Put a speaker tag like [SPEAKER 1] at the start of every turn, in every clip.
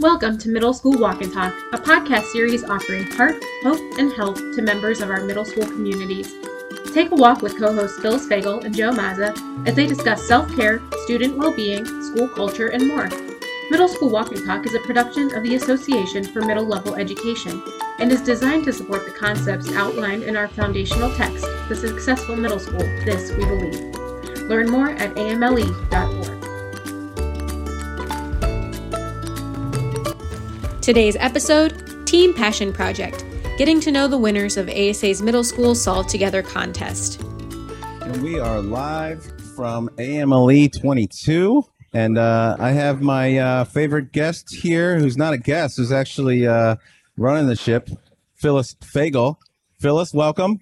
[SPEAKER 1] Welcome to Middle School Walk and Talk, a podcast series offering heart, hope, and help to members of our middle school communities. Take a walk with co hosts Phyllis Fagell and Joe Mazza as they discuss self care, student well being, school culture, and more. Middle School Walk and Talk is a production of the Association for Middle Level Education and is designed to support the concepts outlined in our foundational text, The Successful Middle School This We Believe. Learn more at amle.org.
[SPEAKER 2] Today's episode Team Passion Project Getting to know the winners of ASA's Middle School Solve Together contest.
[SPEAKER 3] And we are live from AMLE 22. And uh, I have my uh, favorite guest here, who's not a guest, who's actually uh, running the ship, Phyllis Fagell. Phyllis, welcome.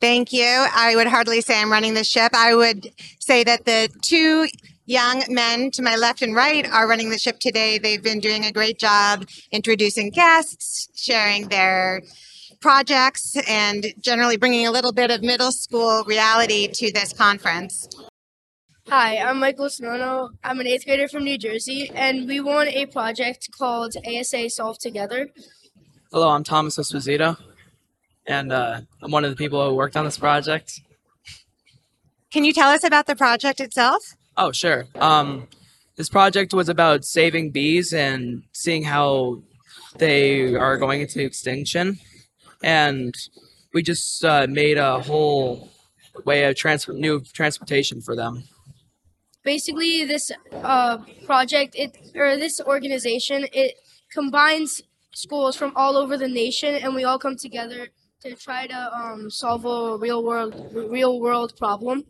[SPEAKER 4] Thank you. I would hardly say I'm running the ship. I would say that the two young men to my left and right are running the ship today. They've been doing a great job introducing guests, sharing their projects, and generally bringing a little bit of middle school reality to this conference.
[SPEAKER 5] Hi, I'm Michael Snono. I'm an eighth grader from New Jersey, and we won a project called ASA Solve Together.
[SPEAKER 6] Hello, I'm Thomas Esposito, and uh, I'm one of the people who worked on this project.
[SPEAKER 4] Can you tell us about the project itself?
[SPEAKER 6] Oh, sure. Um, this project was about saving bees and seeing how they are going into extinction, and we just uh, made a whole way of new transportation for them.
[SPEAKER 5] Basically, this uh, project it or this organization it combines schools from all over the nation, and we all come together to try to um, solve a real world real world problem.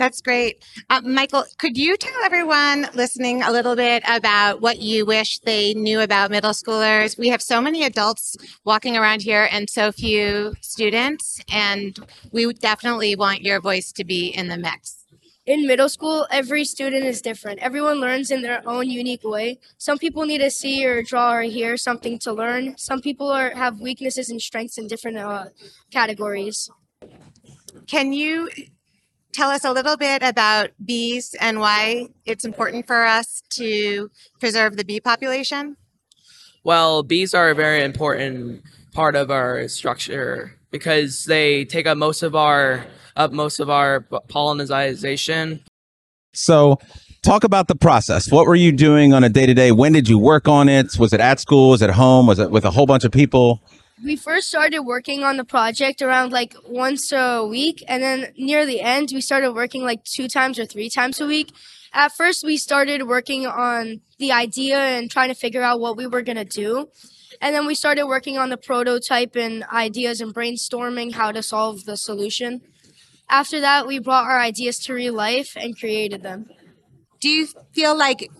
[SPEAKER 4] That's great. Uh, Michael, could you tell everyone listening a little bit about what you wish they knew about middle schoolers? We have so many adults walking around here and so few students, and we definitely want your voice to be in the mix.
[SPEAKER 5] In middle school, every student is different. Everyone learns in their own unique way. Some people need to see or draw or hear something to learn. Some people are, have weaknesses and strengths in different uh, categories.
[SPEAKER 4] Can you tell us a little bit about bees and why it's important for us to preserve the bee population?
[SPEAKER 6] Well, bees are a very important part of our structure because they take up most of our up most of our pollinization.
[SPEAKER 3] So, talk about the process. What were you doing on a day to day? When did you work on it? Was it at school? Was it at home? Was it with a whole bunch of people?
[SPEAKER 5] We first started working on the project around like once a week, and then near the end, we started working like two times or three times a week. At first, we started working on the idea and trying to figure out what we were going to do. And then we started working on the prototype and ideas and brainstorming how to solve the solution. After that, we brought our ideas to real life and created them.
[SPEAKER 4] Do you feel like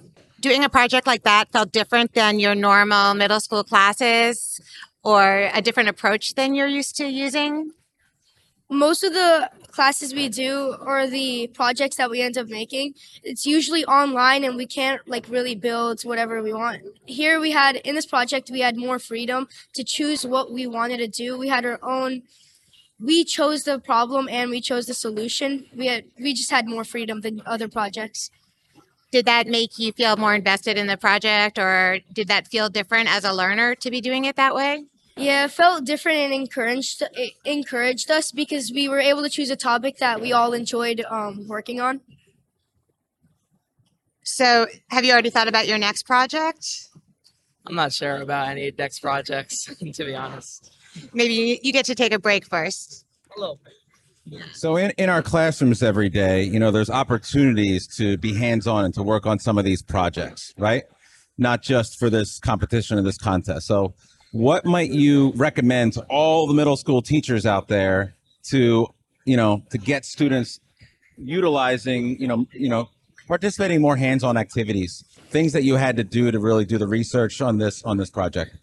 [SPEAKER 4] doing a project like that felt different than your normal middle school classes or a different approach than you're used to using?
[SPEAKER 5] Most of the classes we do or the projects that we end up making, it's usually online and we can't like really build whatever we want. Here we had in this project we had more freedom to choose what we wanted to do. We had our own we chose the problem and we chose the solution. We had we just had more freedom than other projects.
[SPEAKER 4] Did that make you feel more invested in the project or did that feel different as a learner to be doing it that way?
[SPEAKER 5] Yeah, it felt different and encouraged it encouraged us because we were able to choose a topic that we all enjoyed um, working on.
[SPEAKER 4] So, have you already thought about your next project?
[SPEAKER 6] I'm not sure about any next projects, to be honest.
[SPEAKER 4] Maybe you, you get to take a break first.
[SPEAKER 6] Hello.
[SPEAKER 3] So in, in our classrooms every day, you know, there's opportunities to be hands-on and to work on some of these projects, right? Not just for this competition or this contest. So what might you recommend to all the middle school teachers out there to, you know, to get students utilizing, you know, you know, participating more hands-on activities, things that you had to do to really do the research on this on this project?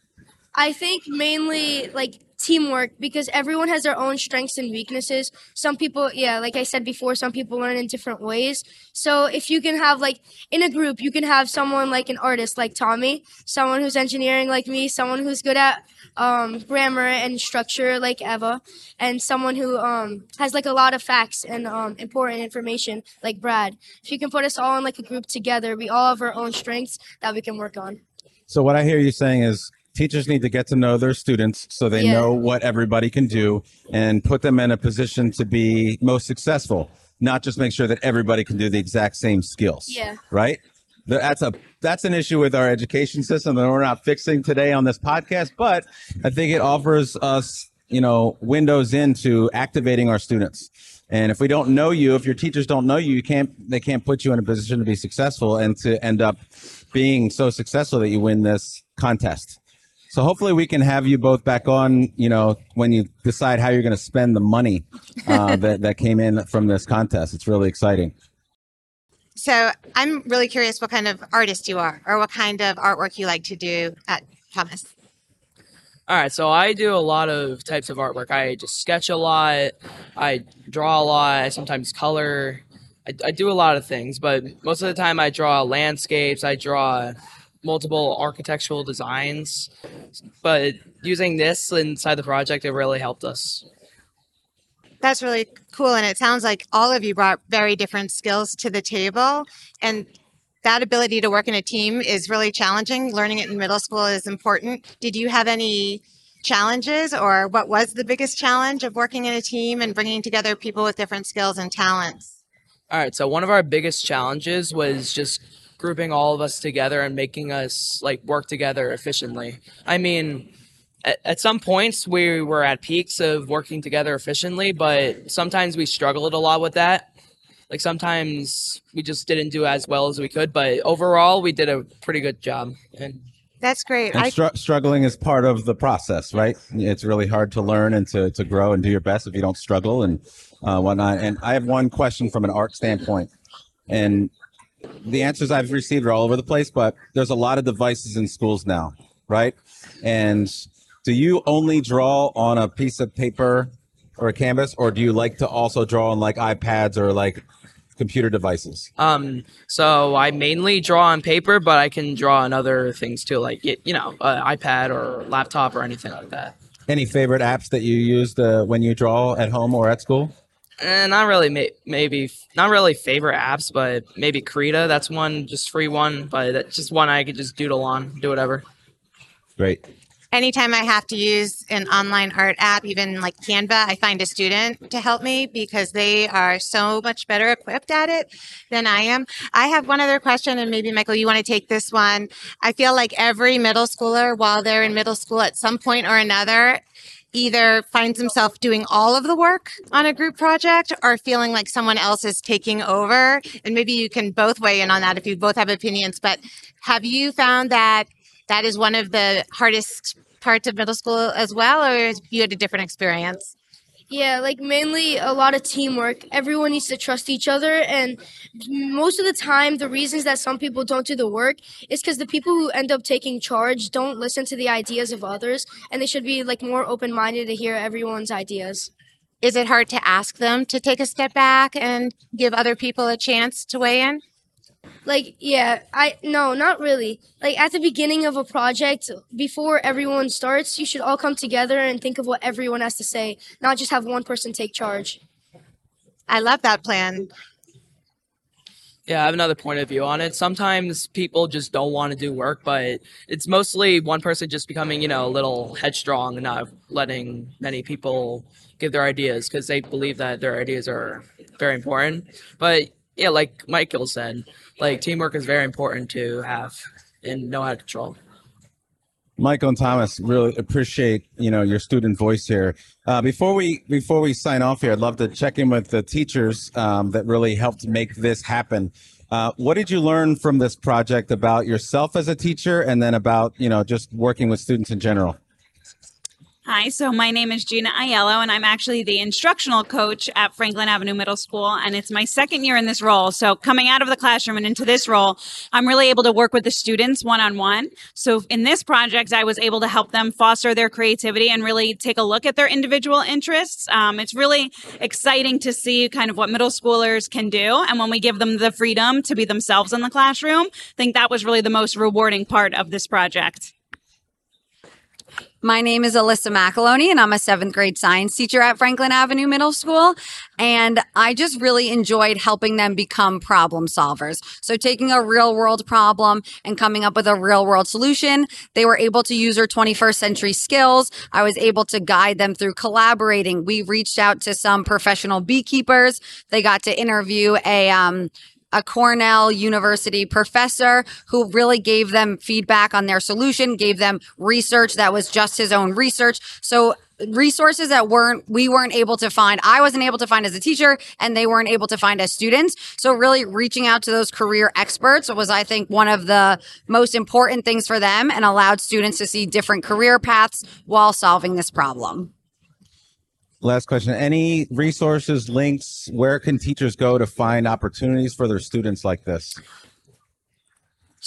[SPEAKER 5] I think mainly like teamwork because everyone has their own strengths and weaknesses. Some people, yeah, like I said before, some people learn in different ways. So if you can have like in a group, you can have someone like an artist like Tommy, someone who's engineering like me, someone who's good at um, grammar and structure like Eva, and someone who um, has like a lot of facts and um, important information like Brad. If you can put us all in like a group together, we all have our own strengths that we can work on.
[SPEAKER 3] So what I hear you saying is teachers need to get to know their students so they
[SPEAKER 5] Yeah.
[SPEAKER 3] know what everybody can do and put them in a position to be most successful, not just make sure that everybody can do the exact same skills.
[SPEAKER 5] Yeah.
[SPEAKER 3] Right? That's a that's an issue with our education system that we're not fixing today on this podcast, but I think it offers us, you know, windows into activating our students. And if we don't know you, if your teachers don't know you, you can't they can't put you in a position to be successful and to end up being so successful that you win this contest. So hopefully we can have you both back on, you know, when you decide how you're going to spend the money uh, that, that came in from this contest. It's really exciting.
[SPEAKER 4] So I'm really curious what kind of artist you are or what kind of artwork you like to do at Thomas.
[SPEAKER 6] All right, so I do a lot of types of artwork. I just sketch a lot. I draw a lot. I sometimes color. I, I do a lot of things, but most of the time I draw landscapes. I draw multiple architectural designs. But using this inside the project, it really helped us.
[SPEAKER 4] That's really cool. And it sounds like all of you brought very different skills to the table. And that ability to work in a team is really challenging. Learning it in middle school is important. Did you have any challenges or what was the biggest challenge of working in a team and bringing together people with different skills and talents?
[SPEAKER 6] All right, so one of our biggest challenges was just grouping all of us together and making us like work together efficiently. I mean, at, at some points we were at peaks of working together efficiently, but sometimes we struggled a lot with that. Like sometimes we just didn't do as well as we could, but overall we did a pretty good job. And
[SPEAKER 4] That's great.
[SPEAKER 3] And str- struggling is part of the process, right? It's really hard to learn and to, to grow and do your best if you don't struggle and uh, whatnot. And I have one question from an art standpoint. And the answers I've received are all over the place, but there's a lot of devices in schools now, right? And do you only draw on a piece of paper or a canvas, or do you like to also draw on like iPads or like computer devices?
[SPEAKER 6] um, so I mainly draw on paper, but I can draw on other things too, like you know, uh, iPad or laptop or anything like that.
[SPEAKER 3] Any favorite apps that you use uh, when you draw at home or at school?
[SPEAKER 6] Eh, not really, may- maybe not really favorite apps, but maybe Krita. That's one just free one, but that's just one I could just doodle on, do whatever.
[SPEAKER 3] Great.
[SPEAKER 4] anytime I have to use an online art app, even like Canva, I find a student to help me because they are so much better equipped at it than I am. I have one other question, and maybe Michael, you want to take this one. I feel like every middle schooler, while they're in middle school at some point or another, either finds himself doing all of the work on a group project or feeling like someone else is taking over. And maybe you can both weigh in on that if you both have opinions. But have you found that that is one of the hardest parts of middle school as well, or you had a different experience?
[SPEAKER 5] Yeah, like mainly a lot of teamwork. Everyone needs to trust each other, and most of the time, the reasons that some people don't do the work is because the people who end up taking charge don't listen to the ideas of others, and they should be like more open minded to hear everyone's ideas.
[SPEAKER 4] Is it hard to ask them to take a step back and give other people a chance to weigh in?
[SPEAKER 5] Like, yeah, I no, not really. Like at the beginning of a project, before everyone starts, you should all come together and think of what everyone has to say, not just have one person take charge.
[SPEAKER 4] I love that plan.
[SPEAKER 6] Yeah, I have another point of view on it. Sometimes people just don't want to do work, but it's mostly one person just becoming, you know, a little headstrong and not letting many people give their ideas because they believe that their ideas are very important. But yeah, like Michael said, like teamwork is very important to have and know how to control.
[SPEAKER 3] Michael and Thomas, really appreciate you know your student voice here. Uh, before we before we sign off here, I'd love to check in with the teachers um, that really helped make this happen. Uh, what did you learn from this project about yourself as a teacher, and then about you know just working with students in general?
[SPEAKER 7] Hi, so my name is Gina Aiello, and I'm actually the instructional coach at Franklin Avenue Middle School, and it's my second year in this role. So, coming out of the classroom and into this role, I'm really able to work with the students one on one. So, in this project, I was able to help them foster their creativity and really take a look at their individual interests. Um, it's really exciting to see kind of what middle schoolers can do, and when we give them the freedom to be themselves in the classroom, I think that was really the most rewarding part of this project.
[SPEAKER 8] My name is Alyssa McAloney, and I'm a seventh grade science teacher at Franklin Avenue Middle School. And I just really enjoyed helping them become problem solvers. So, taking a real world problem and coming up with a real world solution, they were able to use their 21st century skills. I was able to guide them through collaborating. We reached out to some professional beekeepers. They got to interview a, um, a Cornell University professor who really gave them feedback on their solution, gave them research that was just his own research. So resources that weren't we weren't able to find i wasn't able to find as a teacher and they weren't able to find as students so really reaching out to those career experts was i think one of the most important things for them and allowed students to see different career paths while solving this problem
[SPEAKER 3] Last question. Any resources, links, where can teachers go to find opportunities for their students like this?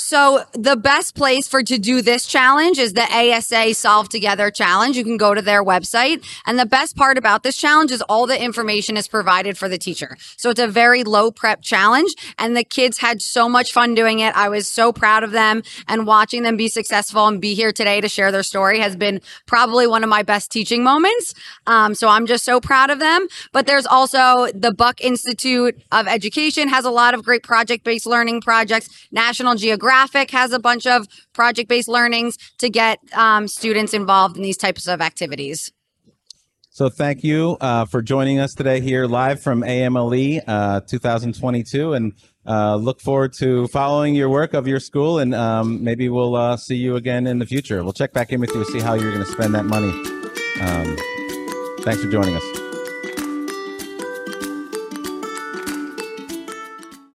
[SPEAKER 8] So the best place for to do this challenge is the ASA Solve Together challenge. You can go to their website. And the best part about this challenge is all the information is provided for the teacher. So it's a very low prep challenge and the kids had so much fun doing it. I was so proud of them and watching them be successful and be here today to share their story has been probably one of my best teaching moments. Um, so I'm just so proud of them. But there's also the Buck Institute of Education has a lot of great project based learning projects. National Geographic Graphic has a bunch of project based learnings to get um, students involved in these types of activities.
[SPEAKER 3] So thank you uh, for joining us today here live from AMLE uh, 2022, and uh, look forward to following your work of your school, and um, maybe we'll uh, see you again in the future. We'll check back in with you to see how you're going to spend that money. Um, thanks for joining us.